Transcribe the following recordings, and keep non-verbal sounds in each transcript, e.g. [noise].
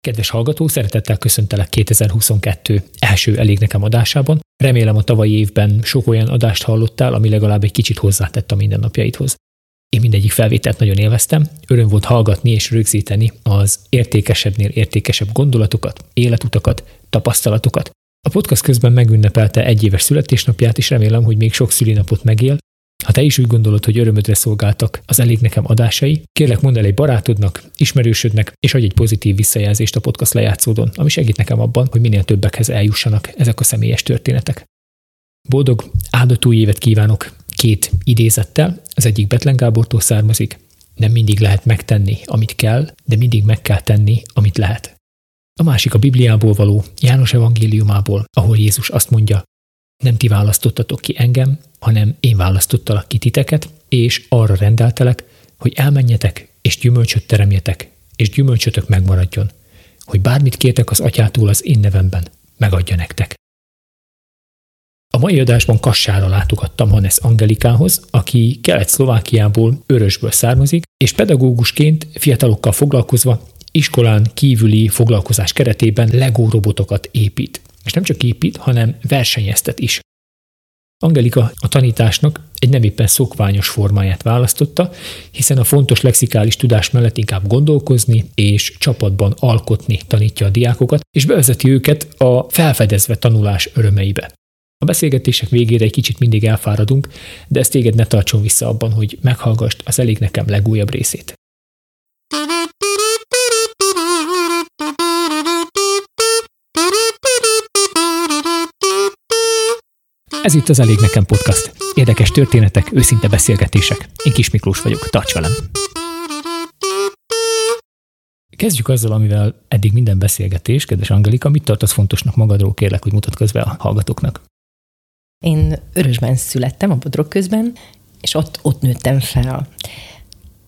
Kedves hallgató, szeretettel köszöntelek 2022 első Elég Nekem adásában. Remélem a tavalyi évben sok olyan adást hallottál, ami legalább egy kicsit hozzátett a mindennapjaidhoz. Én mindegyik felvételt nagyon élveztem, öröm volt hallgatni és rögzíteni az értékesebbnél értékesebb gondolatokat, életutakat, tapasztalatokat. A podcast közben megünnepelte egy éves születésnapját, és remélem, hogy még sok szülinapot megél, ha te is úgy gondolod, hogy örömödre szolgáltak az elég nekem adásai, kérlek mondd el egy barátodnak, ismerősödnek, és adj egy pozitív visszajelzést a podcast lejátszódon, ami segít nekem abban, hogy minél többekhez eljussanak ezek a személyes történetek. Boldog, áldott új évet kívánok két idézettel, az egyik Betlen Gábortól származik, nem mindig lehet megtenni, amit kell, de mindig meg kell tenni, amit lehet. A másik a Bibliából való, János evangéliumából, ahol Jézus azt mondja, nem ti választottatok ki engem, hanem én választottalak ki titeket, és arra rendeltelek, hogy elmenjetek, és gyümölcsöt teremjetek, és gyümölcsötök megmaradjon, hogy bármit kértek az atyától az én nevemben, megadja nektek. A mai adásban Kassára látogattam Hannes Angelikához, aki Kelet-Szlovákiából, Örösből származik, és pedagógusként fiatalokkal foglalkozva iskolán kívüli foglalkozás keretében Lego robotokat épít. És nem csak épít, hanem versenyeztet is. Angelika a tanításnak egy nem éppen szokványos formáját választotta, hiszen a fontos lexikális tudás mellett inkább gondolkozni és csapatban alkotni tanítja a diákokat, és bevezeti őket a felfedezve tanulás örömeibe. A beszélgetések végére egy kicsit mindig elfáradunk, de ez téged ne tartson vissza abban, hogy meghallgast az elég nekem legújabb részét. Ez itt az Elég Nekem Podcast. Érdekes történetek, őszinte beszélgetések. Én Kis Miklós vagyok, tarts velem! Kezdjük azzal, amivel eddig minden beszélgetés, kedves Angelika, mit tartasz fontosnak magadról, kérlek, hogy mutatkozz be a hallgatóknak. Én Örösben születtem, a Bodrog közben, és ott, ott nőttem fel.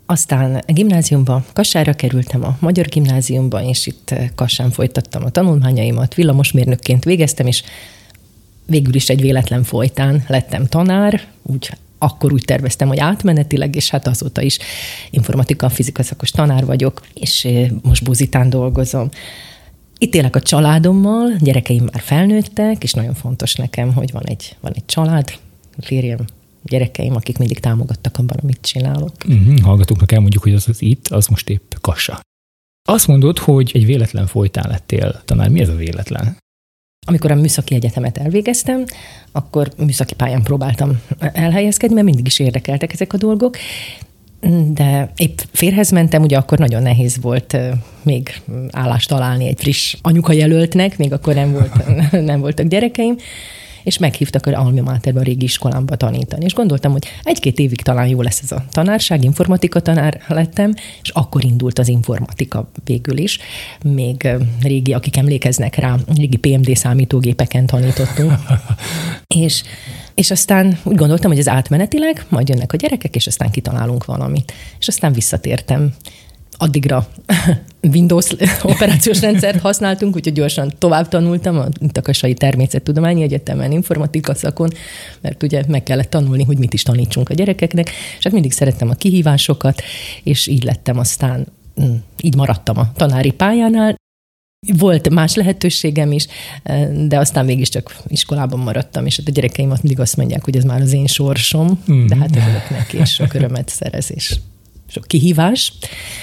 Aztán a gimnáziumba, Kassára kerültem a Magyar Gimnáziumba, és itt Kassán folytattam a tanulmányaimat, villamosmérnökként végeztem, és végül is egy véletlen folytán lettem tanár, úgy akkor úgy terveztem, hogy átmenetileg, és hát azóta is informatika, fizika szakos tanár vagyok, és most buzitán dolgozom. Itt élek a családommal, gyerekeim már felnőttek, és nagyon fontos nekem, hogy van egy, van egy család, férjem, gyerekeim, akik mindig támogattak abban, amit csinálok. Uh-huh. Hallgatóknak elmondjuk, hogy az az itt, az most épp kassa. Azt mondod, hogy egy véletlen folytán lettél tanár. Mi ez a véletlen? Amikor a műszaki egyetemet elvégeztem, akkor műszaki pályán próbáltam elhelyezkedni, mert mindig is érdekeltek ezek a dolgok, de épp férhez mentem, ugye akkor nagyon nehéz volt még állást találni egy friss anyuka jelöltnek, még akkor nem, volt, [laughs] nem voltak gyerekeim, és meghívtak a Almi Máterbe a régi iskolámba tanítani. És gondoltam, hogy egy-két évig talán jó lesz ez a tanárság, informatika tanár lettem, és akkor indult az informatika végül is. Még régi, akik emlékeznek rá, régi PMD számítógépeken tanítottunk. [laughs] és és aztán úgy gondoltam, hogy ez átmenetileg, majd jönnek a gyerekek, és aztán kitalálunk valamit. És aztán visszatértem addigra [laughs] Windows operációs rendszert használtunk, úgyhogy gyorsan tovább tanultam a Takasai Természettudományi Egyetemen informatika szakon, mert ugye meg kellett tanulni, hogy mit is tanítsunk a gyerekeknek, és hát mindig szerettem a kihívásokat, és így lettem aztán, mm, így maradtam a tanári pályánál, volt más lehetőségem is, de aztán mégiscsak iskolában maradtam, és hát a gyerekeim mindig azt mondják, hogy ez már az én sorsom, mm. de hát örülök neki, és sok örömet szerez, és sok kihívás,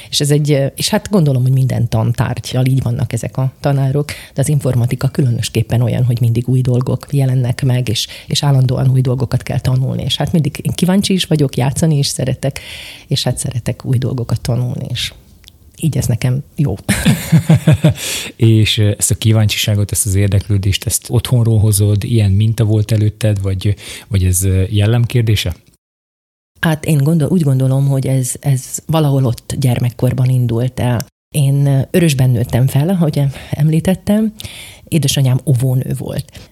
és ez egy, és hát gondolom, hogy minden tantárgyal így vannak ezek a tanárok, de az informatika különösképpen olyan, hogy mindig új dolgok jelennek meg, és, és állandóan új dolgokat kell tanulni, és hát mindig én kíváncsi is vagyok, játszani is szeretek, és hát szeretek új dolgokat tanulni is így ez nekem jó. [laughs] és ezt a kíváncsiságot, ezt az érdeklődést, ezt otthonról hozod, ilyen minta volt előtted, vagy, vagy ez jellemkérdése? Hát én gondol, úgy gondolom, hogy ez, ez valahol ott gyermekkorban indult el. Én örösben nőttem fel, ahogy említettem, édesanyám óvónő volt.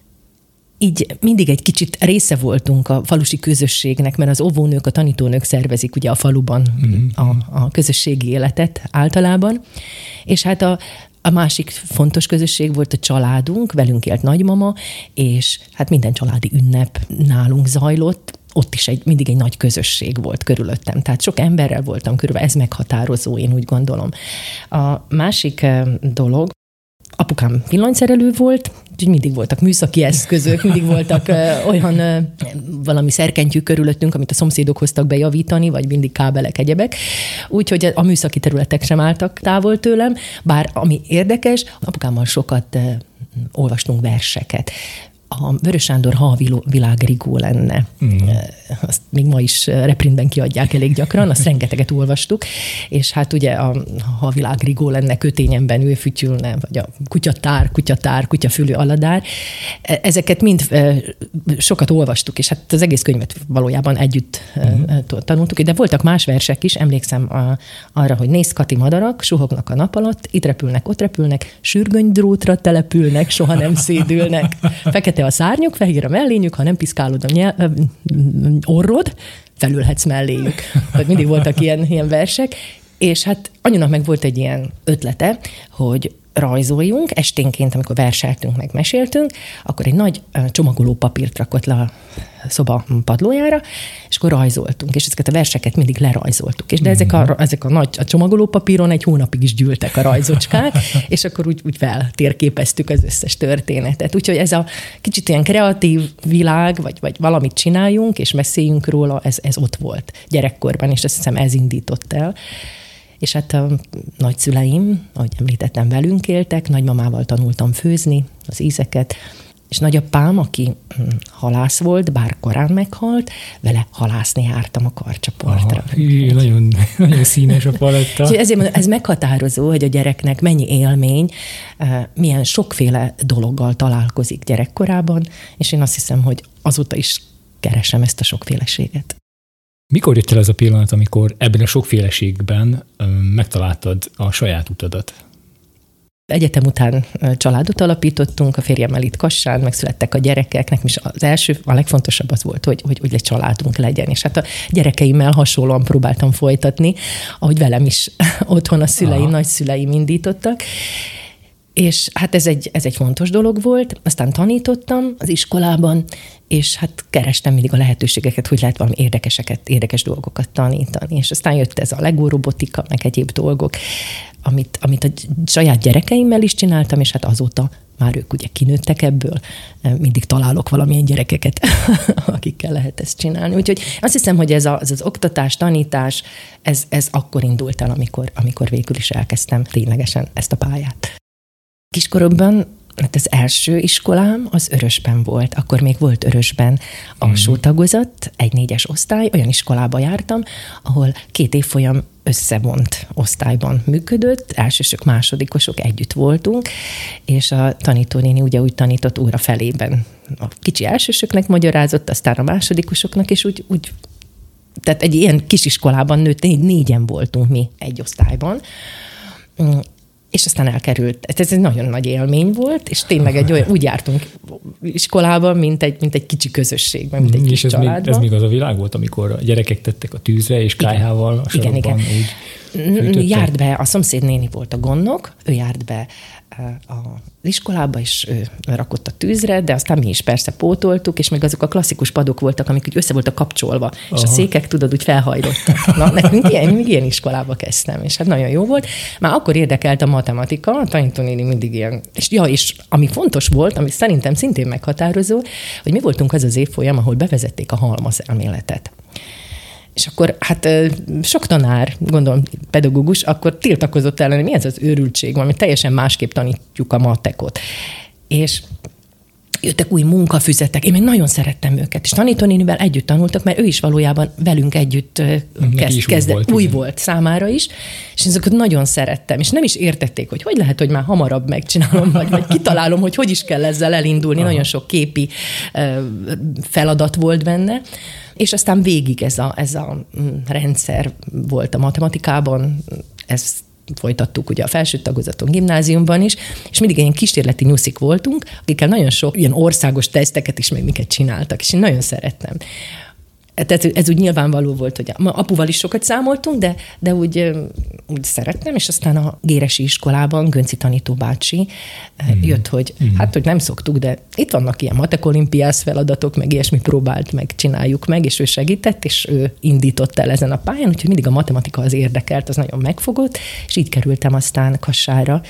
Így mindig egy kicsit része voltunk a falusi közösségnek, mert az óvónők, a tanítónők szervezik ugye a faluban mm-hmm. a, a közösségi életet általában. És hát a, a másik fontos közösség volt a családunk, velünk élt nagymama, és hát minden családi ünnep nálunk zajlott, ott is egy, mindig egy nagy közösség volt körülöttem. Tehát sok emberrel voltam körül, ez meghatározó, én úgy gondolom. A másik dolog, apukám villanyszerelő volt, úgyhogy mindig voltak műszaki eszközök, mindig voltak ö, olyan ö, valami szerkentyű körülöttünk, amit a szomszédok hoztak bejavítani, vagy mindig kábelek, egyebek. Úgyhogy a műszaki területek sem álltak távol tőlem, bár ami érdekes, apukámmal sokat ö, olvastunk verseket a Vörös Sándor ha világ rigó lenne. Mm. Azt még ma is reprintben kiadják elég gyakran, azt rengeteget olvastuk, és hát ugye a ha világ rigó lenne kötényemben ő fütyülne, vagy a kutyatár, kutyatár, kutyafülő aladár. E, ezeket mind sokat olvastuk, és hát az egész könyvet valójában együtt mm. tanultuk, de voltak más versek is, emlékszem a, arra, hogy néz Kati madarak, suhognak a nap alatt, itt repülnek, ott repülnek, sürgönydrótra települnek, soha nem szédülnek, [laughs] fekete fekete a szárnyuk, fehér a mellényük, ha nem piszkálod a nyel- orrod, felülhetsz melléjük. Tehát mindig voltak ilyen, ilyen versek, és hát anyunak meg volt egy ilyen ötlete, hogy rajzoljunk, esténként, amikor verseltünk, meg meséltünk, akkor egy nagy csomagoló papírt rakott le a szoba padlójára, és akkor rajzoltunk, és ezeket a verseket mindig lerajzoltuk. És de ezek a, mhm. ezek a nagy a csomagoló papíron egy hónapig is gyűltek a rajzocskák, [laughs] és akkor úgy, úgy feltérképeztük az összes történetet. Úgyhogy ez a kicsit ilyen kreatív világ, vagy, vagy valamit csináljunk, és beszéljünk róla, ez, ez ott volt gyerekkorban, és azt hiszem ez indított el. És hát a nagyszüleim, ahogy említettem, velünk éltek, nagymamával tanultam főzni az ízeket, és nagyapám, aki hm, halász volt, bár korán meghalt, vele halászni jártam a karcsapartra. Aha, hű, nagyon, [laughs] nagyon színes a paletta. Ezért mondom, ez meghatározó, hogy a gyereknek mennyi élmény, milyen sokféle dologgal találkozik gyerekkorában, és én azt hiszem, hogy azóta is keresem ezt a sokféleséget. Mikor jött el az a pillanat, amikor ebben a sokféleségben megtaláltad a saját utadat? Egyetem után családot alapítottunk, a férjemmel itt Kassán, megszülettek a gyerekek, nekem is az első, a legfontosabb az volt, hogy, hogy, hogy egy családunk legyen, és hát a gyerekeimmel hasonlóan próbáltam folytatni, ahogy velem is [laughs] otthon a szüleim, Aha. nagyszüleim indítottak, és hát ez egy, ez egy fontos dolog volt. Aztán tanítottam az iskolában, és hát kerestem mindig a lehetőségeket, hogy lehet valami érdekeseket, érdekes dolgokat tanítani. És aztán jött ez a Lego robotika, meg egyéb dolgok, amit, amit a saját gyerekeimmel is csináltam, és hát azóta már ők ugye kinőttek ebből, mindig találok valamilyen gyerekeket, [laughs] akikkel lehet ezt csinálni. Úgyhogy azt hiszem, hogy ez, a, ez az oktatás, tanítás, ez, ez akkor indult el, amikor, amikor végül is elkezdtem ténylegesen ezt a pályát. Kiskoromban hát az első iskolám az Örösben volt. Akkor még volt Örösben alsó mhm. tagozat, egy négyes osztály, olyan iskolába jártam, ahol két évfolyam összevont osztályban működött, elsősök, másodikosok együtt voltunk, és a tanítónéni ugye úgy tanított óra felében. A kicsi elsősöknek magyarázott, aztán a másodikosoknak, és úgy, úgy tehát egy ilyen kisiskolában nőtt, négyen voltunk mi egy osztályban, és aztán elkerült. Ez egy nagyon nagy élmény volt, és tényleg egy olyan, úgy jártunk iskolában, mint egy, mint egy kicsi közösségben, mint egy kis És ez családban. még, ez még az a világ volt, amikor a gyerekek tettek a tűzre, és kájhával a igen, igen. úgy Járt be, a szomszéd néni volt a gondnok, ő járt be az iskolába, ő rakott a tűzre, de aztán mi is persze pótoltuk, és még azok a klasszikus padok voltak, amik úgy össze voltak kapcsolva, Aha. és a székek, tudod, úgy felhajlottak. Na, nekünk ilyen, még ilyen iskolába kezdtem, és hát nagyon jó volt. Már akkor érdekelt a matematika, a tanítónéni mindig ilyen. És ja, és ami fontos volt, ami szerintem szintén meghatározó, hogy mi voltunk az az évfolyam, ahol bevezették a halmaz elméletet. És akkor hát sok tanár, gondolom pedagógus, akkor tiltakozott ellen, hogy mi ez az őrültség, valami teljesen másképp tanítjuk a matekot. És jöttek új munkafüzetek, én még nagyon szerettem őket, és tanítónénivel együtt tanultak, mert ő is valójában velünk együtt kezd, kezdett, új, volt, új volt számára is, és ezeket nagyon szerettem, és nem is értették, hogy hogy lehet, hogy már hamarabb megcsinálom, vagy, vagy kitalálom, hogy hogy is kell ezzel elindulni, Aha. nagyon sok képi feladat volt benne, és aztán végig ez a, ez a mm, rendszer volt a matematikában, ez folytattuk ugye a felső tagozaton gimnáziumban is, és mindig ilyen kísérleti nyuszik voltunk, akikkel nagyon sok ilyen országos teszteket is meg miket csináltak, és én nagyon szerettem. Tehát ez úgy nyilvánvaló volt, hogy apuval is sokat számoltunk, de, de úgy, úgy szerettem, és aztán a Géresi iskolában Gönci tanító bácsi mm. jött, hogy mm. hát, hogy nem szoktuk, de itt vannak ilyen matekolimpiász feladatok, meg ilyesmi próbált, meg csináljuk meg, és ő segített, és ő indított el ezen a pályán, úgyhogy mindig a matematika az érdekelt, az nagyon megfogott, és így kerültem aztán Kassára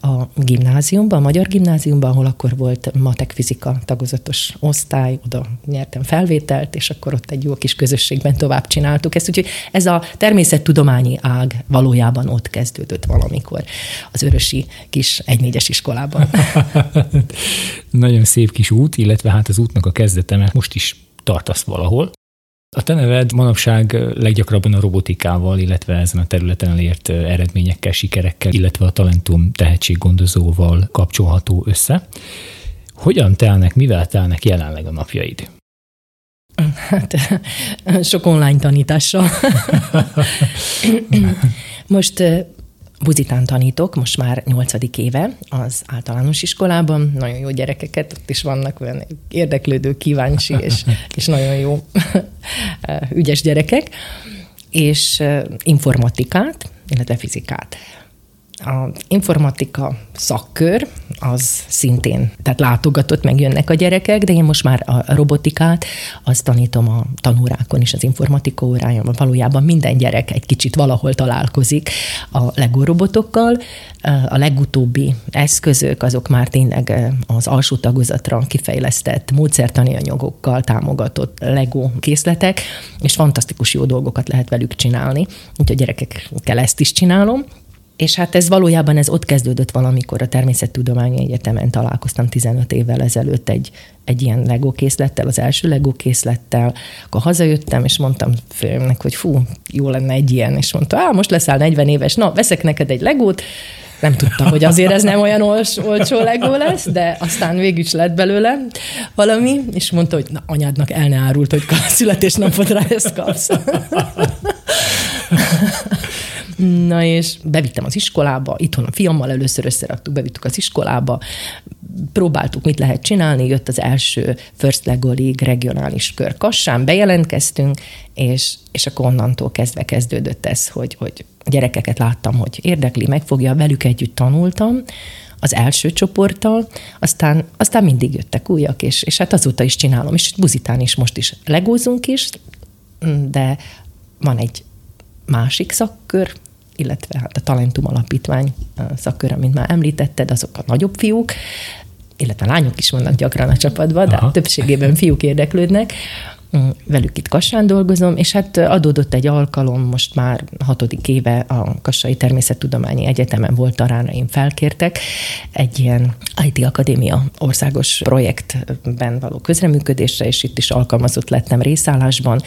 a gimnáziumba, a magyar gimnáziumba, ahol akkor volt matek fizika tagozatos osztály, oda nyertem felvételt, és akkor ott egy jó kis közösségben tovább csináltuk ezt. Úgyhogy ez a természettudományi ág valójában ott kezdődött valamikor az örösi kis egynégyes iskolában. [laughs] Nagyon szép kis út, illetve hát az útnak a kezdete, mert most is tartasz valahol. A te neved manapság leggyakrabban a robotikával, illetve ezen a területen elért eredményekkel, sikerekkel, illetve a Talentum tehetséggondozóval kapcsolható össze. Hogyan telnek, mivel telnek jelenleg a napjaid? Hát [laughs] sok online tanítással. [laughs] Most buzitán tanítok, most már nyolcadik éve az általános iskolában. Nagyon jó gyerekeket, ott is vannak olyan érdeklődő, kíváncsi és, és nagyon jó [laughs] ügyes gyerekek. És informatikát, illetve fizikát. A informatika szakkör az szintén, tehát látogatott, megjönnek a gyerekek, de én most már a robotikát, azt tanítom a tanórákon is, az informatika órájában. Valójában minden gyerek egy kicsit valahol találkozik a LEGO robotokkal. A legutóbbi eszközök azok már tényleg az alsó tagozatra kifejlesztett módszertani anyagokkal támogatott LEGO készletek, és fantasztikus jó dolgokat lehet velük csinálni. Úgyhogy a gyerekekkel ezt is csinálom. És hát ez valójában ez ott kezdődött valamikor a Természettudományi Egyetemen. Találkoztam 15 évvel ezelőtt egy, egy ilyen Lego készlettel, az első Lego készlettel. Akkor hazajöttem, és mondtam főmnek, hogy fú, jó lenne egy ilyen, és mondta, á, most leszel 40 éves, na, veszek neked egy Legót, nem tudtam, hogy azért ez nem olyan ols, olcsó Lego lesz, de aztán végül is lett belőle valami, és mondta, hogy na, anyádnak el ne árult, hogy születésnapodra ezt kapsz. [laughs] Na és bevittem az iskolába, itthon a fiammal először összeraktuk, bevittük az iskolába, próbáltuk, mit lehet csinálni, jött az első First Lego League regionális kör Kassán, bejelentkeztünk, és, és akkor onnantól kezdve kezdődött ez, hogy, hogy gyerekeket láttam, hogy érdekli, megfogja, velük együtt tanultam, az első csoporttal, aztán, aztán mindig jöttek újak, és, és hát azóta is csinálom, és buzitán is most is legózunk is, de van egy másik szakkör, illetve hát a Talentum Alapítvány szakköre, mint már említetted, azok a nagyobb fiúk, illetve lányok is vannak gyakran a csapatban, de Aha. többségében fiúk érdeklődnek. Velük itt Kassán dolgozom, és hát adódott egy alkalom, most már hatodik éve a Kassai Természettudományi Egyetemen volt én felkértek. Egy ilyen IT Akadémia országos projektben való közreműködésre, és itt is alkalmazott lettem részállásban,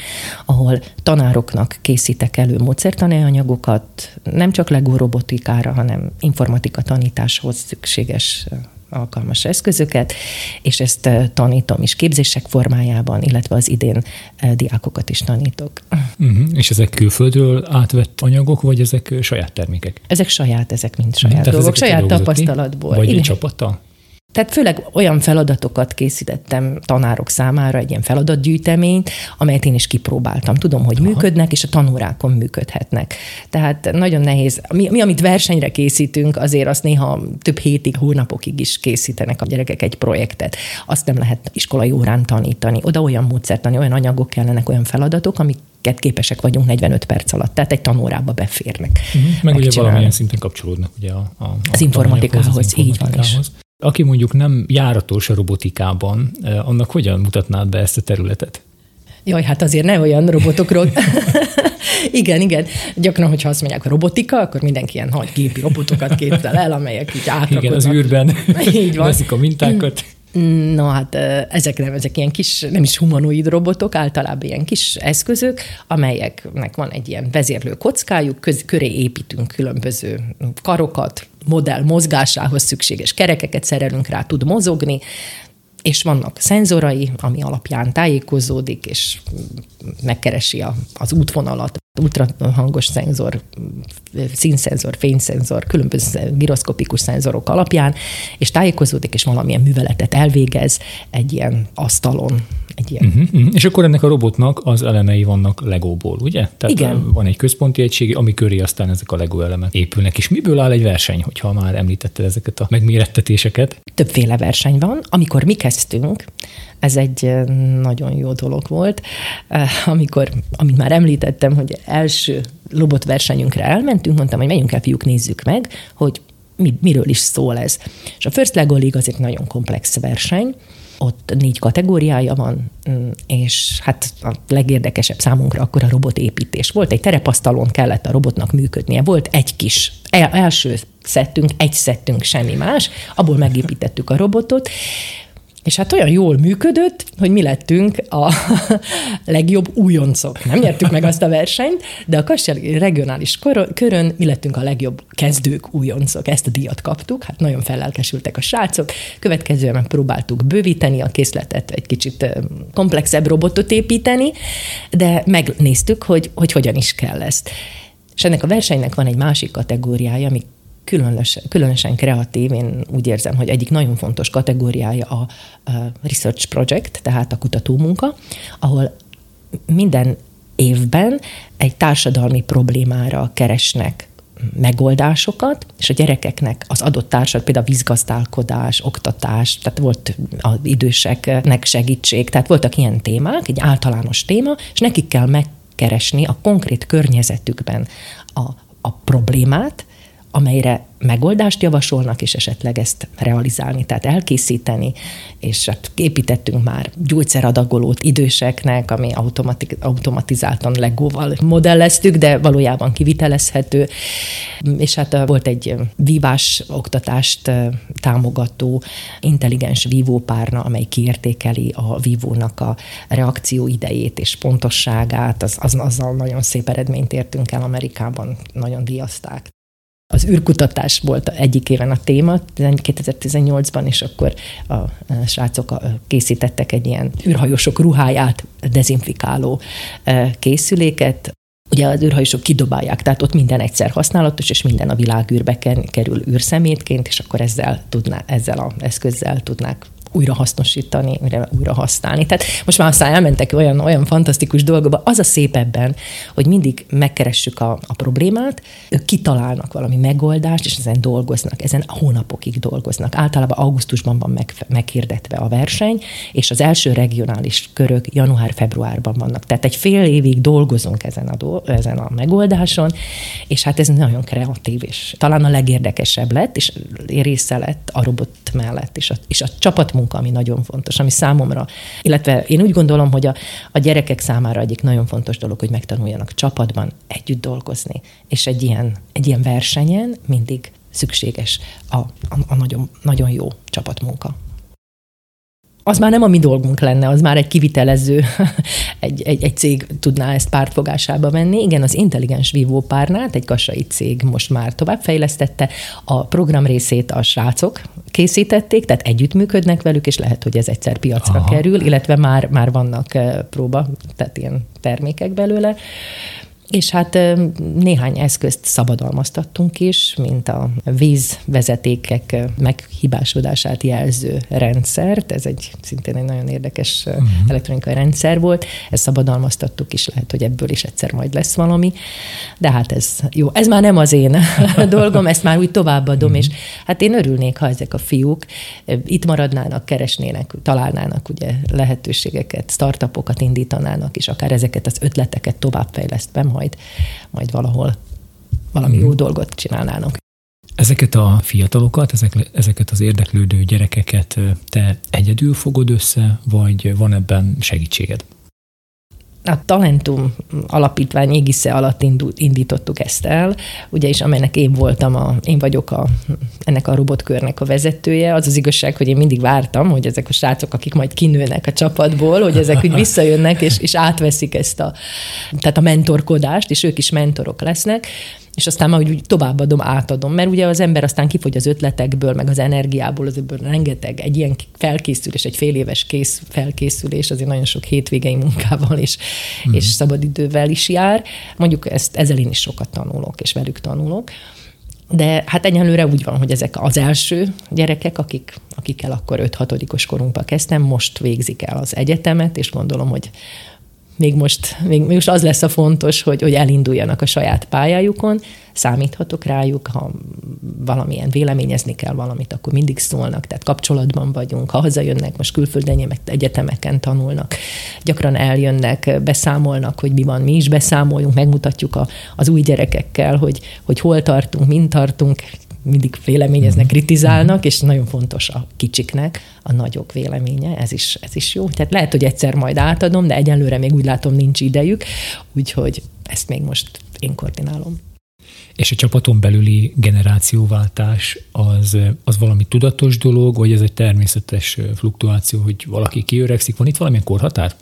ahol tanároknak készítek elő módszertani anyagokat, nem csak LEGO robotikára, hanem informatika tanításhoz szükséges alkalmas eszközöket, és ezt tanítom is képzések formájában, illetve az idén diákokat is tanítok. Uh-huh. És ezek külföldről átvett anyagok, vagy ezek saját termékek? Ezek saját, ezek mind saját uh-huh. dolgok, saját tapasztalatból. Vagy egy csapattal? Tehát főleg olyan feladatokat készítettem tanárok számára, egy ilyen feladatgyűjteményt, amelyet én is kipróbáltam. Tudom, hogy Aha. működnek, és a tanórákon működhetnek. Tehát nagyon nehéz. Mi, mi, amit versenyre készítünk, azért azt néha több hétig, hónapokig is készítenek a gyerekek egy projektet. Azt nem lehet iskolai órán tanítani. Oda olyan módszertani, olyan anyagok kellenek, olyan feladatok, amik képesek vagyunk 45 perc alatt, tehát egy tanórába beférnek. Uh-huh. Meg ugye valamilyen szinten kapcsolódnak ugye a, a, a az informatikához, az így van is. Aki mondjuk nem járatos a robotikában, eh, annak hogyan mutatnád be ezt a területet? Jaj, hát azért ne olyan robotokról. [laughs] igen, igen. Gyakran, hogyha azt mondják a robotika, akkor mindenki ilyen nagy gépi robotokat képzel el, amelyek így átrakodnak. Igen, az űrben [laughs] így van. veszik a mintákat. Na hát ezek nem, ezek ilyen kis, nem is humanoid robotok, általában ilyen kis eszközök, amelyeknek van egy ilyen vezérlő kockájuk, köz, köré építünk különböző karokat, modell mozgásához szükséges kerekeket szerelünk rá, tud mozogni, és vannak szenzorai, ami alapján tájékozódik, és megkeresi a, az útvonalat, ultrahangos szenzor, színszenzor, fényszenzor, különböző giroszkopikus szenzorok alapján, és tájékozódik, és valamilyen műveletet elvégez egy ilyen asztalon, egy ilyen. Uh-huh, uh-huh. És akkor ennek a robotnak az elemei vannak Legóból, ugye? Tehát Igen. van egy központi egység, ami köré aztán ezek a Lego elemek épülnek. És miből áll egy verseny, hogyha már említetted ezeket a megmérettetéseket? Többféle verseny van. Amikor mi kezdtünk, ez egy nagyon jó dolog volt. Amikor, amit már említettem, hogy első robotversenyünkre elmentünk, mondtam, hogy menjünk el, fiúk, nézzük meg, hogy mi, miről is szól ez. És a First Lego League az egy nagyon komplex verseny, ott négy kategóriája van, mm, és hát a legérdekesebb számunkra akkor a robotépítés. Volt egy terepasztalon, kellett a robotnak működnie, volt egy kis első szettünk, egy szettünk, semmi más, abból megépítettük a robotot, és hát olyan jól működött, hogy mi lettünk a [laughs] legjobb újoncok. Nem nyertük meg azt a versenyt, de a Kassel regionális körön mi lettünk a legjobb kezdők, újoncok. Ezt a díjat kaptuk, hát nagyon fellelkesültek a srácok. Következően próbáltuk bővíteni a készletet, egy kicsit komplexebb robotot építeni, de megnéztük, hogy, hogy hogyan is kell ezt. És ennek a versenynek van egy másik kategóriája, ami különösen, különösen kreatív, én úgy érzem, hogy egyik nagyon fontos kategóriája a, a research project, tehát a kutatómunka, ahol minden évben egy társadalmi problémára keresnek megoldásokat, és a gyerekeknek az adott társad, például vízgazdálkodás, oktatás, tehát volt az időseknek segítség, tehát voltak ilyen témák, egy általános téma, és nekik kell megkeresni a konkrét környezetükben a, a problémát, amelyre megoldást javasolnak, és esetleg ezt realizálni, tehát elkészíteni, és hát építettünk már gyógyszeradagolót időseknek, ami automatizáltan legóval modelleztük, de valójában kivitelezhető, és hát volt egy vívás oktatást támogató intelligens vívópárna, amely kiértékeli a vívónak a reakció idejét és pontosságát, az, az, azzal nagyon szép eredményt értünk el Amerikában, nagyon díjazták. Az űrkutatás volt egyik éven a téma, 2018-ban, és akkor a srácok készítettek egy ilyen űrhajósok ruháját dezinfikáló e, készüléket, Ugye az űrhajósok kidobálják, tehát ott minden egyszer használatos, és minden a világűrbe kerül űrszemétként, és akkor ezzel, tudná, ezzel az eszközzel tudnák újra hasznosítani, újra, használni. Tehát most már aztán elmentek olyan, olyan fantasztikus dolgokba. Az a szép ebben, hogy mindig megkeressük a, a problémát, ők kitalálnak valami megoldást, és ezen dolgoznak, ezen hónapokig dolgoznak. Általában augusztusban van meg, meghirdetve a verseny, és az első regionális körök január-februárban vannak. Tehát egy fél évig dolgozunk ezen a, do, ezen a megoldáson, és hát ez nagyon kreatív, és talán a legérdekesebb lett, és része lett a robot mellett, és a, és a csapat munka, ami nagyon fontos, ami számomra, illetve én úgy gondolom, hogy a, a gyerekek számára egyik nagyon fontos dolog, hogy megtanuljanak csapatban együtt dolgozni, és egy ilyen, egy ilyen versenyen mindig szükséges a, a, a nagyon, nagyon jó csapatmunka az már nem a mi dolgunk lenne, az már egy kivitelező, [laughs] egy, egy, egy cég tudná ezt pártfogásába venni. Igen, az intelligens vívópárnát egy kassai cég most már továbbfejlesztette. A program részét a srácok készítették, tehát együttműködnek velük, és lehet, hogy ez egyszer piacra Aha. kerül, illetve már, már vannak eh, próba, tehát ilyen termékek belőle. És hát néhány eszközt szabadalmaztattunk is, mint a vízvezetékek meghibásodását jelző rendszert. Ez egy szintén egy nagyon érdekes uh-huh. elektronikai rendszer volt. Ezt szabadalmaztattuk is, lehet, hogy ebből is egyszer majd lesz valami. De hát ez jó. Ez már nem az én [laughs] dolgom, ezt már úgy továbbadom, uh-huh. és hát én örülnék, ha ezek a fiúk itt maradnának, keresnének, találnának ugye lehetőségeket, startupokat indítanának, és akár ezeket az ötleteket továbbfejlesztve majd, majd valahol valami mm. jó dolgot csinálnának. Ezeket a fiatalokat, ezek, ezeket az érdeklődő gyerekeket te egyedül fogod össze, vagy van ebben segítséged? A Talentum alapítvány égisze alatt indítottuk ezt el, ugye is amelynek én voltam, a, én vagyok a, ennek a robotkörnek a vezetője. Az az igazság, hogy én mindig vártam, hogy ezek a srácok, akik majd kinőnek a csapatból, hogy ezek úgy visszajönnek, és, és átveszik ezt a, tehát a mentorkodást, és ők is mentorok lesznek és aztán már úgy továbbadom, átadom. Mert ugye az ember aztán kifogy az ötletekből, meg az energiából, az ebből rengeteg. Egy ilyen felkészülés, egy fél éves kész felkészülés, azért nagyon sok hétvégei munkával és, mm. és szabadidővel is jár. Mondjuk ezt, ezzel én is sokat tanulok, és velük tanulok De hát egyelőre úgy van, hogy ezek az első gyerekek, akik, akikkel akkor 5-6 korunkban kezdtem, most végzik el az egyetemet, és gondolom, hogy még most, még, még most az lesz a fontos, hogy, hogy elinduljanak a saját pályájukon, számíthatok rájuk, ha valamilyen véleményezni kell valamit, akkor mindig szólnak, tehát kapcsolatban vagyunk, ha hazajönnek, most külföldön egyetemeken tanulnak, gyakran eljönnek, beszámolnak, hogy mi van, mi is beszámoljunk, megmutatjuk a, az új gyerekekkel, hogy, hogy hol tartunk, mint tartunk, mindig véleményeznek, mhm. kritizálnak, és nagyon fontos a kicsiknek a nagyok véleménye, ez is, ez is jó. Tehát lehet, hogy egyszer majd átadom, de egyelőre még úgy látom nincs idejük, úgyhogy ezt még most én koordinálom. És a csapaton belüli generációváltás az, az valami tudatos dolog, vagy ez egy természetes fluktuáció, hogy valaki kiöregszik? Van itt valamilyen korhatár?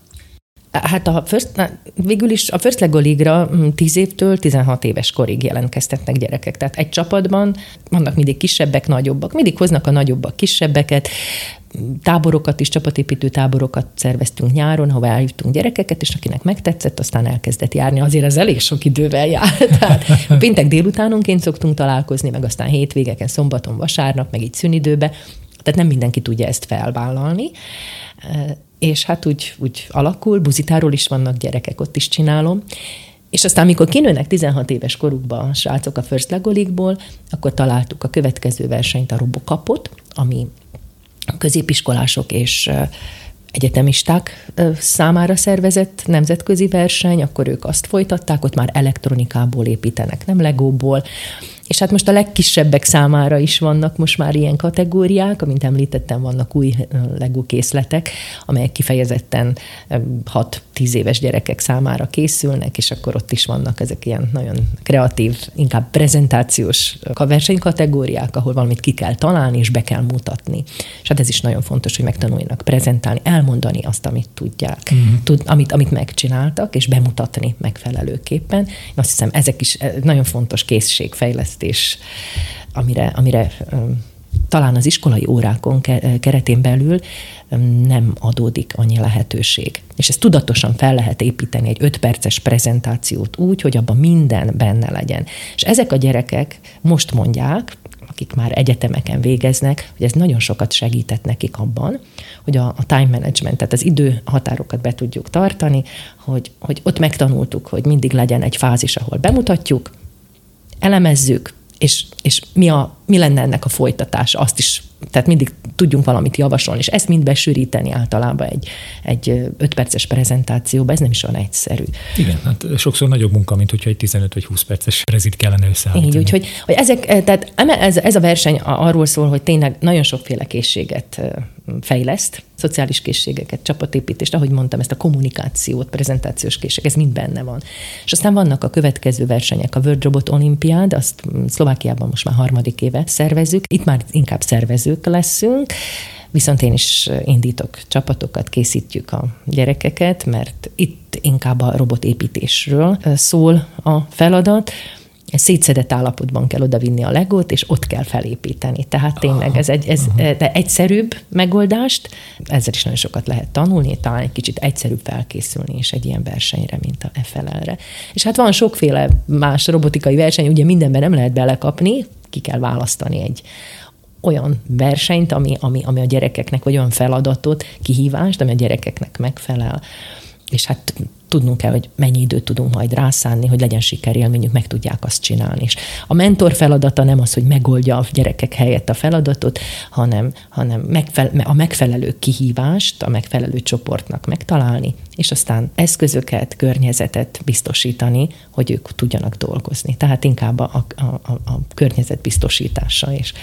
Hát a first, végül is a First Lego League-ra 10 mm, évtől 16 éves korig jelentkeztetnek gyerekek. Tehát egy csapatban vannak mindig kisebbek, nagyobbak. Mindig hoznak a nagyobbak kisebbeket, táborokat is, csapatépítő táborokat szerveztünk nyáron, ahol eljutunk gyerekeket, és akinek megtetszett, aztán elkezdett járni. Azért ez elég sok idővel jár. [laughs] Tehát péntek délutánonként szoktunk találkozni, meg aztán hétvégeken, szombaton, vasárnap, meg így szünidőbe. Tehát nem mindenki tudja ezt felvállalni. És hát úgy, úgy alakul, buzitáról is vannak gyerekek, ott is csinálom. És aztán, amikor kinőnek 16 éves korukban a srácok a First Lego League-ból, akkor találtuk a következő versenyt, a Robocapot, ami középiskolások és egyetemisták számára szervezett nemzetközi verseny, akkor ők azt folytatták, ott már elektronikából építenek, nem legóból, és hát most a legkisebbek számára is vannak most már ilyen kategóriák, amint említettem, vannak új LEGO készletek, amelyek kifejezetten 6-10 éves gyerekek számára készülnek, és akkor ott is vannak ezek ilyen nagyon kreatív, inkább prezentációs versenykategóriák, ahol valamit ki kell találni, és be kell mutatni. És hát ez is nagyon fontos, hogy megtanuljanak prezentálni, elmondani azt, amit tudják, uh-huh. tud, amit, amit megcsináltak, és bemutatni megfelelőképpen. Én azt hiszem, ezek is nagyon fontos készségfejlesztés fejlesztés, amire, amire talán az iskolai órákon keretén belül nem adódik annyi lehetőség. És ezt tudatosan fel lehet építeni egy öt perces prezentációt úgy, hogy abban minden benne legyen. És ezek a gyerekek most mondják, akik már egyetemeken végeznek, hogy ez nagyon sokat segített nekik abban, hogy a, a time management, tehát az időhatárokat be tudjuk tartani, hogy, hogy ott megtanultuk, hogy mindig legyen egy fázis, ahol bemutatjuk, elemezzük, és, és mi, a, mi lenne ennek a folytatás, azt is, tehát mindig tudjunk valamit javasolni, és ezt mind besűríteni általában egy, egy öt perces prezentációba, ez nem is olyan egyszerű. Igen, hát sokszor nagyobb munka, mint hogyha egy 15 vagy 20 perces prezit kellene összeállítani. Így, úgyhogy hogy ezek, tehát ez, ez a verseny arról szól, hogy tényleg nagyon sokféle készséget fejleszt, szociális készségeket, csapatépítést, ahogy mondtam, ezt a kommunikációt, prezentációs készség, ez mind benne van. És aztán vannak a következő versenyek, a World Robot Olimpiád, azt Szlovákiában most már harmadik éve szervezzük, itt már inkább szervezők leszünk, viszont én is indítok csapatokat, készítjük a gyerekeket, mert itt inkább a robotépítésről szól a feladat, szétszedett állapotban kell odavinni a legót, és ott kell felépíteni. Tehát tényleg ez egy ez, de egyszerűbb megoldást, ezzel is nagyon sokat lehet tanulni, talán egy kicsit egyszerűbb felkészülni is egy ilyen versenyre, mint a FLL-re. És hát van sokféle más robotikai verseny, ugye mindenben nem lehet belekapni, ki kell választani egy olyan versenyt, ami, ami, ami a gyerekeknek, vagy olyan feladatot, kihívást, ami a gyerekeknek megfelel és hát tudnunk kell, hogy mennyi időt tudunk majd rászánni, hogy legyen sikerélményük, meg tudják azt csinálni. És a mentor feladata nem az, hogy megoldja a gyerekek helyett a feladatot, hanem, hanem megfele- a megfelelő kihívást a megfelelő csoportnak megtalálni, és aztán eszközöket, környezetet biztosítani, hogy ők tudjanak dolgozni. Tehát inkább a, a, a, a környezet biztosítása és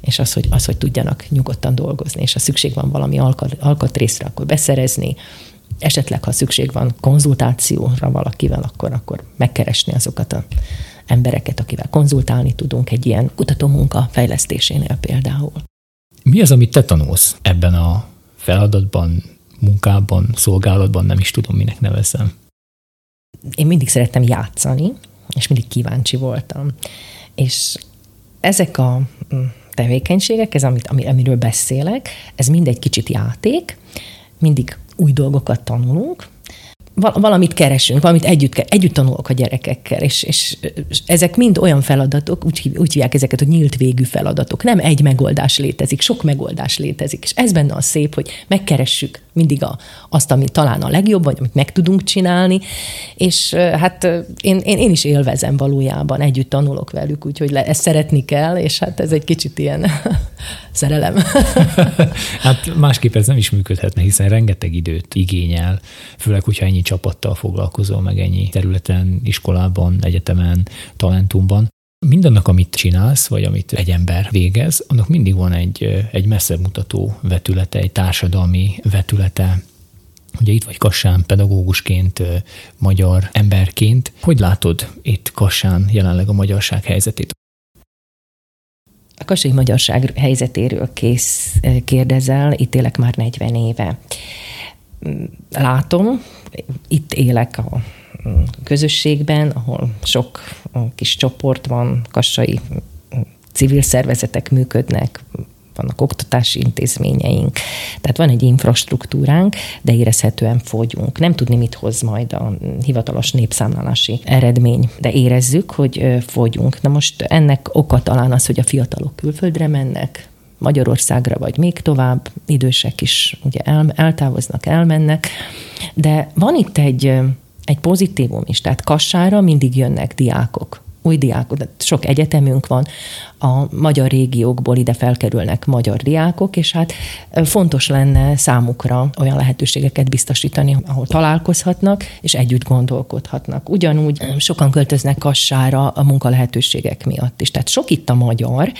és az hogy, az, hogy tudjanak nyugodtan dolgozni, és ha szükség van valami alkatrészre, akkor beszerezni, esetleg, ha szükség van konzultációra valakivel, akkor, akkor megkeresni azokat a embereket, akivel konzultálni tudunk egy ilyen kutatómunka fejlesztésénél például. Mi az, amit te tanulsz ebben a feladatban, munkában, szolgálatban, nem is tudom, minek nevezem? Én mindig szerettem játszani, és mindig kíváncsi voltam. És ezek a mm, tevékenységek, ez amit, amiről beszélek, ez mindegy kicsit játék, mindig új dolgokat tanulunk. valamit keresünk, valamit együtt, együtt tanulok a gyerekekkel, és, és, és ezek mind olyan feladatok, úgy, úgy hívják ezeket, hogy nyílt végű feladatok. Nem egy megoldás létezik, sok megoldás létezik, és ez benne a szép, hogy megkeressük mindig a, azt, ami talán a legjobb, vagy amit meg tudunk csinálni, és hát én, én, én is élvezem valójában, együtt tanulok velük, úgyhogy le, ezt szeretni kell, és hát ez egy kicsit ilyen szerelem. [laughs] hát másképp ez nem is működhetne, hiszen rengeteg időt igényel, főleg, hogyha ennyi csapattal foglalkozol, meg ennyi területen, iskolában, egyetemen, talentumban. Mindannak, amit csinálsz, vagy amit egy ember végez, annak mindig van egy, egy messzebb mutató vetülete, egy társadalmi vetülete, Ugye itt vagy Kassán pedagógusként, magyar emberként. Hogy látod itt Kassán jelenleg a magyarság helyzetét? A kassai magyarság helyzetéről kész kérdezel, itt élek már 40 éve. Látom, itt élek a közösségben, ahol sok kis csoport van, kassai civil szervezetek működnek, vannak oktatási intézményeink, tehát van egy infrastruktúránk, de érezhetően fogyunk. Nem tudni, mit hoz majd a hivatalos népszámlálási eredmény, de érezzük, hogy fogyunk. Na most ennek oka talán az, hogy a fiatalok külföldre mennek, Magyarországra, vagy még tovább, idősek is ugye el, eltávoznak, elmennek, de van itt egy egy pozitívum is, tehát kassára mindig jönnek diákok, új diákok, sok egyetemünk van, a magyar régiókból ide felkerülnek magyar diákok, és hát fontos lenne számukra olyan lehetőségeket biztosítani, ahol találkozhatnak, és együtt gondolkodhatnak. Ugyanúgy sokan költöznek kassára a munkalehetőségek miatt is. Tehát sok itt a magyar,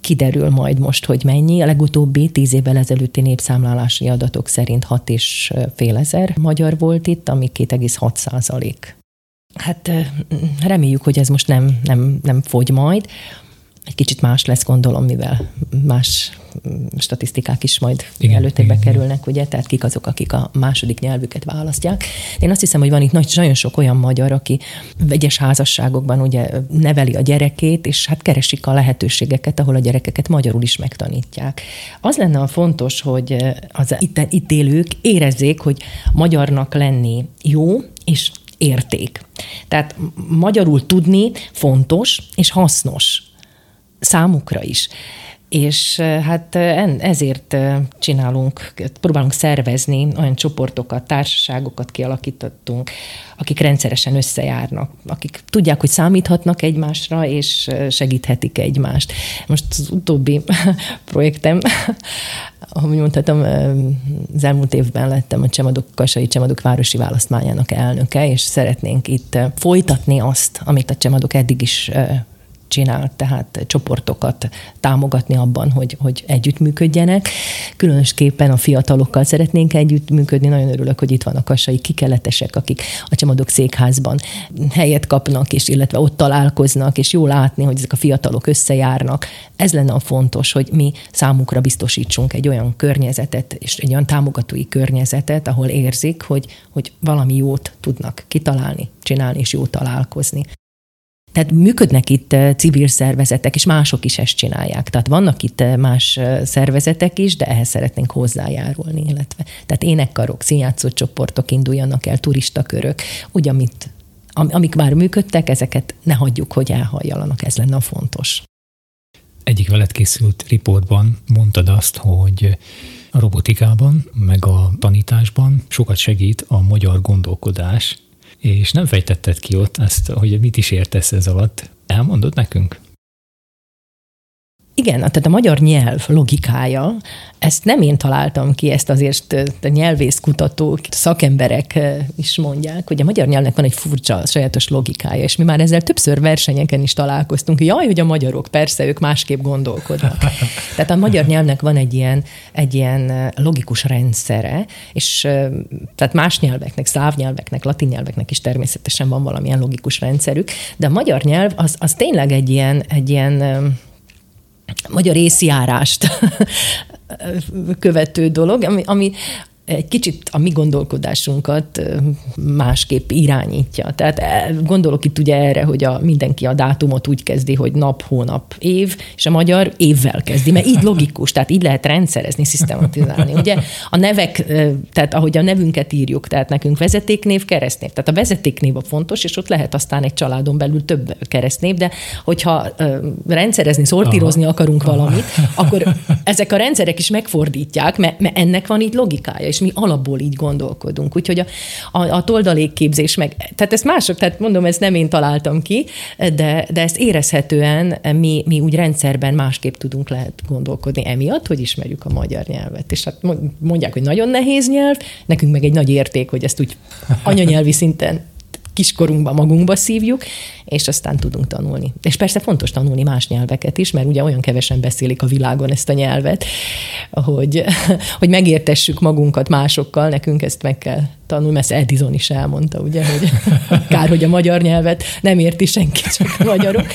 Kiderül majd most, hogy mennyi. A legutóbbi tíz évvel ezelőtti népszámlálási adatok szerint 6 és fél ezer magyar volt itt, ami 2,6 százalék. Hát reméljük, hogy ez most nem, nem, nem fogy majd egy kicsit más lesz, gondolom, mivel más mm, statisztikák is majd igen, előtérbe igen, kerülnek, ugye, tehát kik azok, akik a második nyelvüket választják. Én azt hiszem, hogy van itt nagy, nagyon sok olyan magyar, aki vegyes házasságokban ugye neveli a gyerekét, és hát keresik a lehetőségeket, ahol a gyerekeket magyarul is megtanítják. Az lenne a fontos, hogy az itt, itt élők érezzék, hogy magyarnak lenni jó, és érték. Tehát magyarul tudni fontos és hasznos számukra is. És hát ezért csinálunk, próbálunk szervezni olyan csoportokat, társaságokat kialakítottunk, akik rendszeresen összejárnak, akik tudják, hogy számíthatnak egymásra, és segíthetik egymást. Most az utóbbi [laughs] projektem, [laughs] ahogy mondhatom, az elmúlt évben lettem a Csemadok, Kasai Csemadok városi választmányának elnöke, és szeretnénk itt folytatni azt, amit a Csemadok eddig is csinál, tehát csoportokat támogatni abban, hogy, hogy együttműködjenek. Különösképpen a fiatalokkal szeretnénk együttműködni. Nagyon örülök, hogy itt vannak a kassai kikeletesek, akik a Csemadok székházban helyet kapnak, és illetve ott találkoznak, és jó látni, hogy ezek a fiatalok összejárnak. Ez lenne a fontos, hogy mi számukra biztosítsunk egy olyan környezetet, és egy olyan támogatói környezetet, ahol érzik, hogy, hogy valami jót tudnak kitalálni, csinálni és jó találkozni. Tehát működnek itt civil szervezetek, és mások is ezt csinálják. Tehát vannak itt más szervezetek is, de ehhez szeretnénk hozzájárulni, illetve. Tehát énekkarok, színjátszó csoportok induljanak el, turistakörök, úgy, amit, amik már működtek, ezeket ne hagyjuk, hogy elhajjalanak, ez lenne a fontos. Egyik veled készült riportban mondtad azt, hogy a robotikában, meg a tanításban sokat segít a magyar gondolkodás, és nem fejtetted ki ott ezt, hogy mit is értesz ez alatt. Elmondod nekünk? Igen, tehát a magyar nyelv logikája, ezt nem én találtam ki, ezt azért a nyelvészkutatók, szakemberek is mondják, hogy a magyar nyelvnek van egy furcsa, sajátos logikája, és mi már ezzel többször versenyeken is találkoztunk. Jaj, hogy a magyarok, persze, ők másképp gondolkodnak. [laughs] Tehát a magyar nyelvnek van egy ilyen, egy ilyen logikus rendszere, és tehát más nyelveknek, szláv nyelveknek, latin nyelveknek is természetesen van valamilyen logikus rendszerük, de a magyar nyelv az, az tényleg egy ilyen, egy ilyen magyar észjárást [laughs] követő dolog, ami, ami egy kicsit a mi gondolkodásunkat másképp irányítja. Tehát gondolok itt ugye erre, hogy a, mindenki a dátumot úgy kezdi, hogy nap, hónap, év, és a magyar évvel kezdi, mert így logikus, tehát így lehet rendszerezni, szisztematizálni. Ugye a nevek, tehát ahogy a nevünket írjuk, tehát nekünk vezetéknév, keresztnév. Tehát a vezetéknév a fontos, és ott lehet aztán egy családon belül több keresztnév, de hogyha rendszerezni, szortírozni Aha. akarunk valamit, akkor ezek a rendszerek is megfordítják, mert, mert ennek van így logikája, és mi alapból így gondolkodunk. Úgyhogy a, a, a toldalékképzés meg, tehát ezt mások, tehát mondom, ezt nem én találtam ki, de, de ezt érezhetően mi, mi úgy rendszerben másképp tudunk lehet gondolkodni emiatt, hogy ismerjük a magyar nyelvet. És hát mondják, hogy nagyon nehéz nyelv, nekünk meg egy nagy érték, hogy ezt úgy anyanyelvi szinten kiskorunkba magunkba szívjuk, és aztán tudunk tanulni. És persze fontos tanulni más nyelveket is, mert ugye olyan kevesen beszélik a világon ezt a nyelvet, hogy, [laughs] hogy megértessük magunkat másokkal, nekünk ezt meg kell tanulni, mert Edison is elmondta, ugye, hogy [laughs] kár, hogy a magyar nyelvet nem érti senki, csak a magyarok.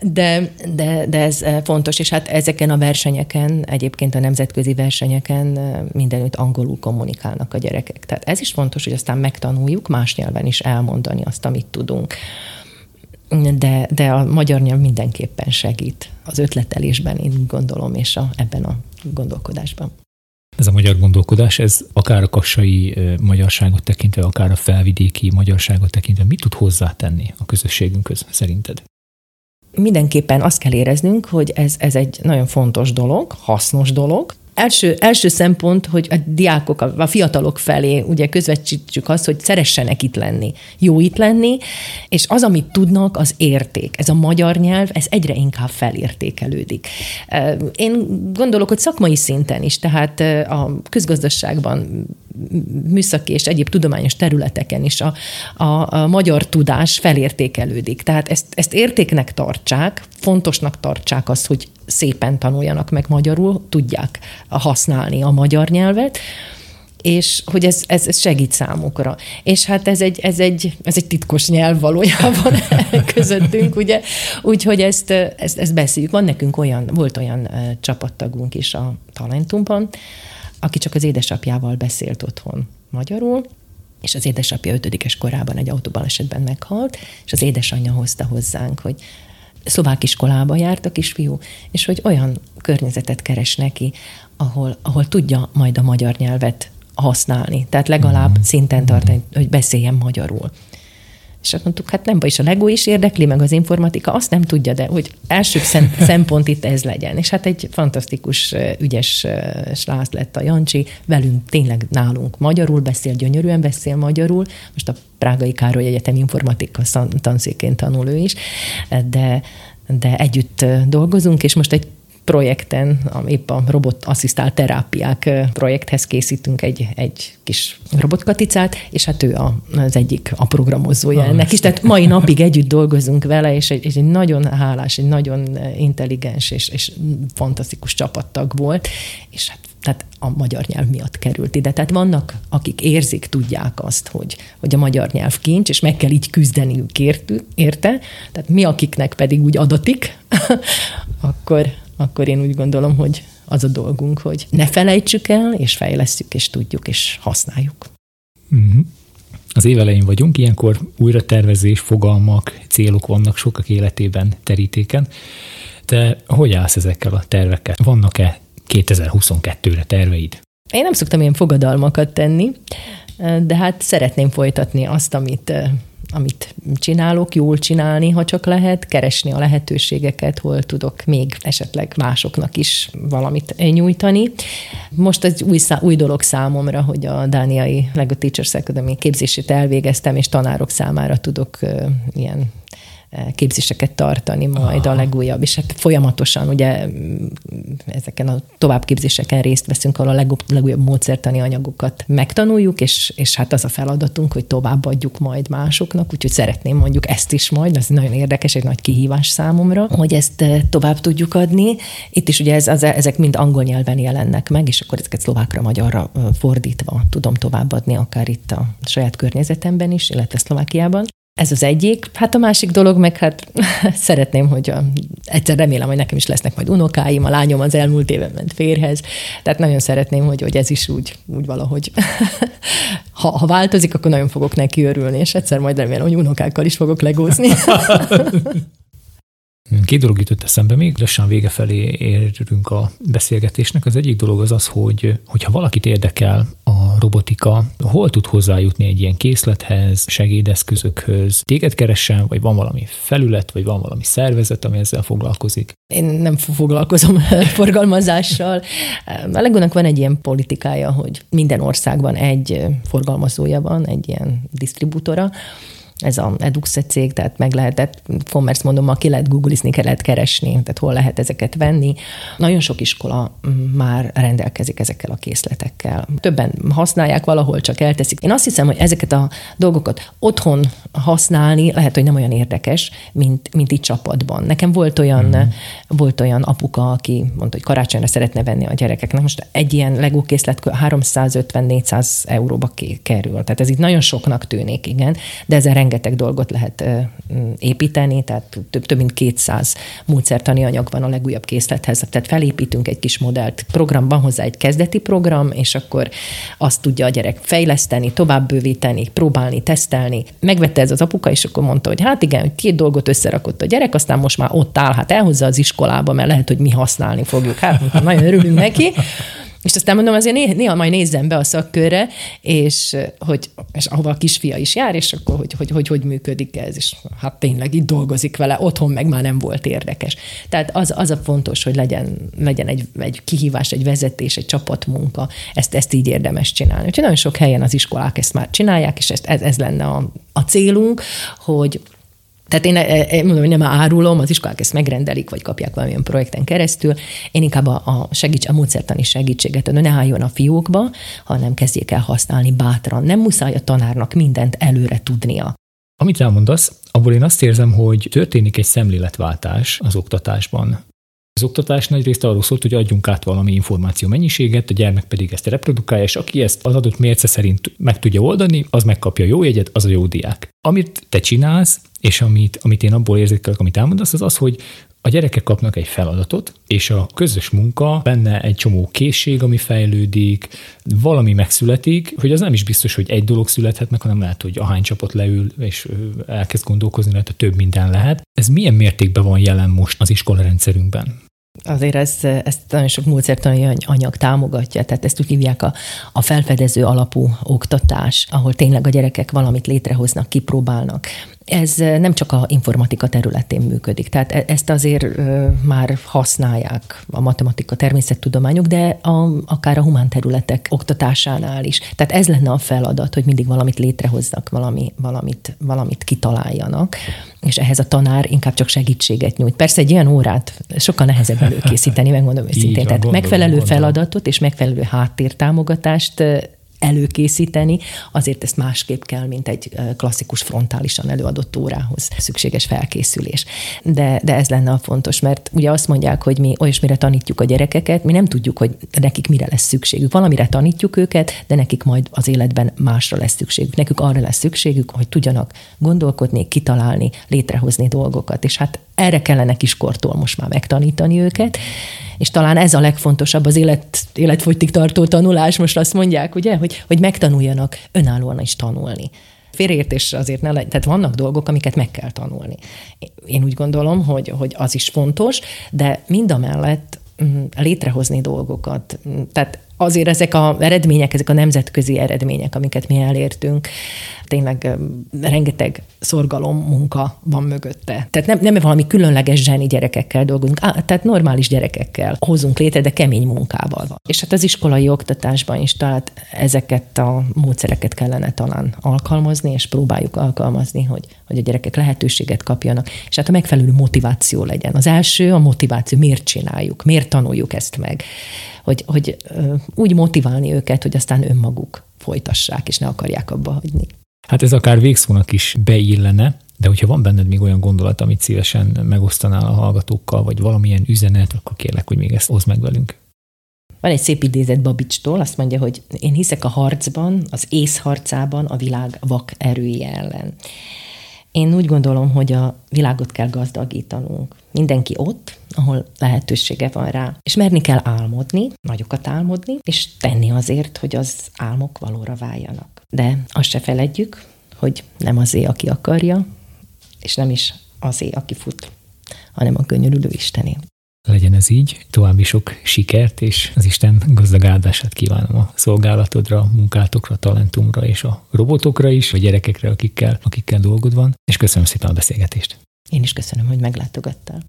De, de, de ez eh, fontos, és hát ezeken a versenyeken, egyébként a nemzetközi versenyeken eh, mindenütt angolul kommunikálnak a gyerekek. Tehát ez is fontos, hogy aztán megtanuljuk más nyelven is elmondani azt, amit tudunk. De, de a magyar nyelv mindenképpen segít az ötletelésben, én gondolom, és a, ebben a gondolkodásban. Ez a magyar gondolkodás, ez akár a kassai eh, magyarságot tekintve, akár a felvidéki magyarságot tekintve, mit tud hozzátenni a közösségünkhöz szerinted? Mindenképpen azt kell éreznünk, hogy ez, ez egy nagyon fontos dolog, hasznos dolog, Első, első szempont, hogy a diákok, a fiatalok felé ugye közvetítsük azt, hogy szeressenek itt lenni, jó itt lenni, és az, amit tudnak, az érték. Ez a magyar nyelv, ez egyre inkább felértékelődik. Én gondolok, hogy szakmai szinten is, tehát a közgazdaságban műszaki és egyéb tudományos területeken is a, a, a magyar tudás felértékelődik. Tehát ezt, ezt értéknek tartsák, fontosnak tartsák azt, hogy szépen tanuljanak meg magyarul, tudják használni a magyar nyelvet, és hogy ez, ez, ez segít számukra. És hát ez egy, ez egy, ez egy titkos nyelv valójában [laughs] közöttünk, ugye? Úgyhogy ezt, ezt, ezt beszéljük. Van nekünk olyan, volt olyan csapattagunk is a Talentumban, aki csak az édesapjával beszélt otthon magyarul, és az édesapja ötödikes korában egy autóbalesetben meghalt, és az édesanyja hozta hozzánk, hogy szlovák iskolába járt a kisfiú, és hogy olyan környezetet keres neki, ahol, ahol tudja majd a magyar nyelvet használni. Tehát legalább mm. szinten tartani, hogy beszéljen magyarul. És azt mondtuk, hát nem baj, és a Lego is érdekli, meg az informatika, azt nem tudja, de hogy első [laughs] szempont itt ez legyen. És hát egy fantasztikus, ügyes srác lett a Jancsi, velünk tényleg nálunk magyarul beszél, gyönyörűen beszél magyarul. Most a Prágai Károly Egyetem informatika tanszékén tanul ő is, de de együtt dolgozunk, és most egy projekten, épp a robotasszisztált terápiák projekthez készítünk egy, egy kis robotkaticát, és hát ő a, az egyik a programozója ah, ennek is. Tehát mai napig együtt dolgozunk vele, és egy, egy nagyon hálás, egy nagyon intelligens és, és fantasztikus csapattag volt, és hát tehát a magyar nyelv miatt került ide. Tehát vannak, akik érzik, tudják azt, hogy, hogy a magyar nyelv kincs, és meg kell így küzdeniük érte. Tehát mi, akiknek pedig úgy adatik, [laughs] akkor, akkor én úgy gondolom, hogy az a dolgunk, hogy ne felejtsük el, és fejlesztjük, és tudjuk, és használjuk. Uh-huh. Az évelején vagyunk, ilyenkor újra tervezés, fogalmak, célok vannak sokak életében terítéken. Te hogy állsz ezekkel a tervekkel? Vannak-e 2022-re terveid? Én nem szoktam ilyen fogadalmakat tenni, de hát szeretném folytatni azt, amit amit csinálok, jól csinálni, ha csak lehet, keresni a lehetőségeket, hol tudok még esetleg másoknak is valamit nyújtani. Most egy új, szá- új dolog számomra, hogy a Dániai Lego Teachers Academy képzését elvégeztem, és tanárok számára tudok uh, ilyen képzéseket tartani majd Aha. a legújabb, és hát folyamatosan ugye ezeken a továbbképzéseken részt veszünk, ahol a legújabb, legújabb módszertani anyagokat megtanuljuk, és, és hát az a feladatunk, hogy továbbadjuk majd másoknak, úgyhogy szeretném mondjuk ezt is majd, ez nagyon érdekes, egy nagy kihívás számomra, hogy ezt eh, tovább tudjuk adni. Itt is ugye ez, az, ezek mind angol nyelven jelennek meg, és akkor ezeket szlovákra, magyarra fordítva tudom továbbadni, akár itt a saját környezetemben is, illetve Szlovákiában. Ez az egyik. Hát a másik dolog meg hát [laughs] szeretném, hogy a, egyszer remélem, hogy nekem is lesznek majd unokáim, a lányom az elmúlt éven ment férhez, tehát nagyon szeretném, hogy, hogy ez is úgy, úgy valahogy, [laughs] ha, ha változik, akkor nagyon fogok neki örülni, és egyszer majd remélem, hogy unokákkal is fogok legózni. [laughs] Két dolog jutott eszembe még, lassan vége felé érünk a beszélgetésnek. Az egyik dolog az az, hogy hogyha valakit érdekel a robotika, hol tud hozzájutni egy ilyen készlethez, segédeszközökhöz, téged keressen, vagy van valami felület, vagy van valami szervezet, ami ezzel foglalkozik? Én nem foglalkozom [laughs] forgalmazással. A Legónak van egy ilyen politikája, hogy minden országban egy forgalmazója van, egy ilyen disztribútora, ez a Eduxe cég, tehát meg lehetett, commerce mondom, aki lehet googlizni, kell lehet keresni, tehát hol lehet ezeket venni. Nagyon sok iskola már rendelkezik ezekkel a készletekkel. Többen használják, valahol csak elteszik. Én azt hiszem, hogy ezeket a dolgokat otthon használni lehet, hogy nem olyan érdekes, mint, mint itt csapatban. Nekem volt olyan, mm. volt olyan apuka, aki mondta, hogy karácsonyra szeretne venni a gyerekeknek. Most egy ilyen Lego készlet 350-400 euróba kerül. Tehát ez itt nagyon soknak tűnik, igen, de ezzel rengeteg dolgot lehet építeni, tehát több, több mint 200 módszertani anyag van a legújabb készlethez. Tehát felépítünk egy kis modellt, program van hozzá egy kezdeti program, és akkor azt tudja a gyerek fejleszteni, tovább bővíteni, próbálni, tesztelni. Megvette ez az apuka, és akkor mondta, hogy hát igen, hogy két dolgot összerakott a gyerek, aztán most már ott áll, hát elhozza az iskolába, mert lehet, hogy mi használni fogjuk. Hát nagyon örülünk neki. És aztán mondom, azért néha majd nézzem be a szakkörre, és hogy és ahova a kisfia is jár, és akkor hogy hogy, hogy, hogy működik ez, és hát tényleg itt dolgozik vele, otthon meg már nem volt érdekes. Tehát az, az a fontos, hogy legyen, legyen egy, egy kihívás, egy vezetés, egy csapatmunka, ezt, ezt így érdemes csinálni. Úgyhogy nagyon sok helyen az iskolák ezt már csinálják, és ezt, ez, ez lenne a, a célunk, hogy tehát én, én e, mondom, hogy nem árulom, az iskolák ezt megrendelik, vagy kapják valamilyen projekten keresztül. Én inkább a, segíts, a módszertani segítséget adom, ne álljon a fiókba, hanem kezdjék el használni bátran. Nem muszáj a tanárnak mindent előre tudnia. Amit elmondasz, abból én azt érzem, hogy történik egy szemléletváltás az oktatásban. Az oktatás nagy részt arról szólt, hogy adjunk át valami információ mennyiséget, a gyermek pedig ezt reprodukálja, és aki ezt az adott mérce szerint meg tudja oldani, az megkapja jó jegyet, az a jó diák. Amit te csinálsz, és amit, amit én abból érzékelek, amit elmondasz, az az, hogy a gyerekek kapnak egy feladatot, és a közös munka, benne egy csomó készség, ami fejlődik, valami megszületik, hogy az nem is biztos, hogy egy dolog születhet meg, hanem lehet, hogy ahány csapat leül, és elkezd gondolkozni, lehet, hogy több minden lehet. Ez milyen mértékben van jelen most az iskolarendszerünkben? Azért ez, ezt nagyon sok módszertani anyag támogatja, tehát ezt úgy hívják a, a felfedező alapú oktatás, ahol tényleg a gyerekek valamit létrehoznak, kipróbálnak. Ez nem csak a informatika területén működik, tehát e, ezt azért már használják a matematika, természettudományok, de a, akár a humán területek oktatásánál is. Tehát ez lenne a feladat, hogy mindig valamit létrehoznak, valami, valamit, valamit kitaláljanak, és ehhez a tanár inkább csak segítséget nyújt. Persze egy ilyen órát sokkal nehezebb előkészíteni, megmondom [laughs] őszintén. Tehát gondolom, megfelelő gondolom. feladatot és megfelelő háttértámogatást előkészíteni, azért ezt másképp kell, mint egy klasszikus frontálisan előadott órához szükséges felkészülés. De, de ez lenne a fontos, mert ugye azt mondják, hogy mi olyasmire tanítjuk a gyerekeket, mi nem tudjuk, hogy nekik mire lesz szükségük. Valamire tanítjuk őket, de nekik majd az életben másra lesz szükségük. Nekük arra lesz szükségük, hogy tudjanak gondolkodni, kitalálni, létrehozni dolgokat. És hát erre kellene kiskortól most már megtanítani őket, és talán ez a legfontosabb az élet, életfogytig tartó tanulás, most azt mondják, ugye, hogy, hogy megtanuljanak önállóan is tanulni. Félreértés azért ne legyen, tehát vannak dolgok, amiket meg kell tanulni. Én úgy gondolom, hogy, hogy az is fontos, de mind a mellett mm, létrehozni dolgokat. Tehát azért ezek az eredmények, ezek a nemzetközi eredmények, amiket mi elértünk, tényleg rengeteg szorgalom, munka van mögötte. Tehát nem, nem valami különleges zseni gyerekekkel dolgozunk, á, tehát normális gyerekekkel hozunk létre, de kemény munkával van. És hát az iskolai oktatásban is tehát ezeket a módszereket kellene talán alkalmazni, és próbáljuk alkalmazni, hogy, hogy a gyerekek lehetőséget kapjanak, és hát a megfelelő motiváció legyen. Az első a motiváció, miért csináljuk, miért tanuljuk ezt meg, hogy, hogy úgy motiválni őket, hogy aztán önmaguk folytassák, és ne akarják abba hagyni. Hát ez akár végszónak is beillene, de hogyha van benned még olyan gondolat, amit szívesen megosztanál a hallgatókkal, vagy valamilyen üzenet, akkor kérlek, hogy még ezt hozd meg velünk. Van egy szép idézet Babicstól, azt mondja, hogy én hiszek a harcban, az ész harcában a világ vak erője ellen. Én úgy gondolom, hogy a világot kell gazdagítanunk. Mindenki ott, ahol lehetősége van rá. És merni kell álmodni, nagyokat álmodni, és tenni azért, hogy az álmok valóra váljanak. De azt se feledjük, hogy nem azé, aki akarja, és nem is azé, aki fut, hanem a könyörülő Istené. Legyen ez így, további sok sikert, és az Isten gazdag áldását kívánom a szolgálatodra, munkátokra, talentumra és a robotokra is, a gyerekekre, akikkel, akikkel dolgod van, és köszönöm szépen a beszélgetést. Én is köszönöm, hogy meglátogattál.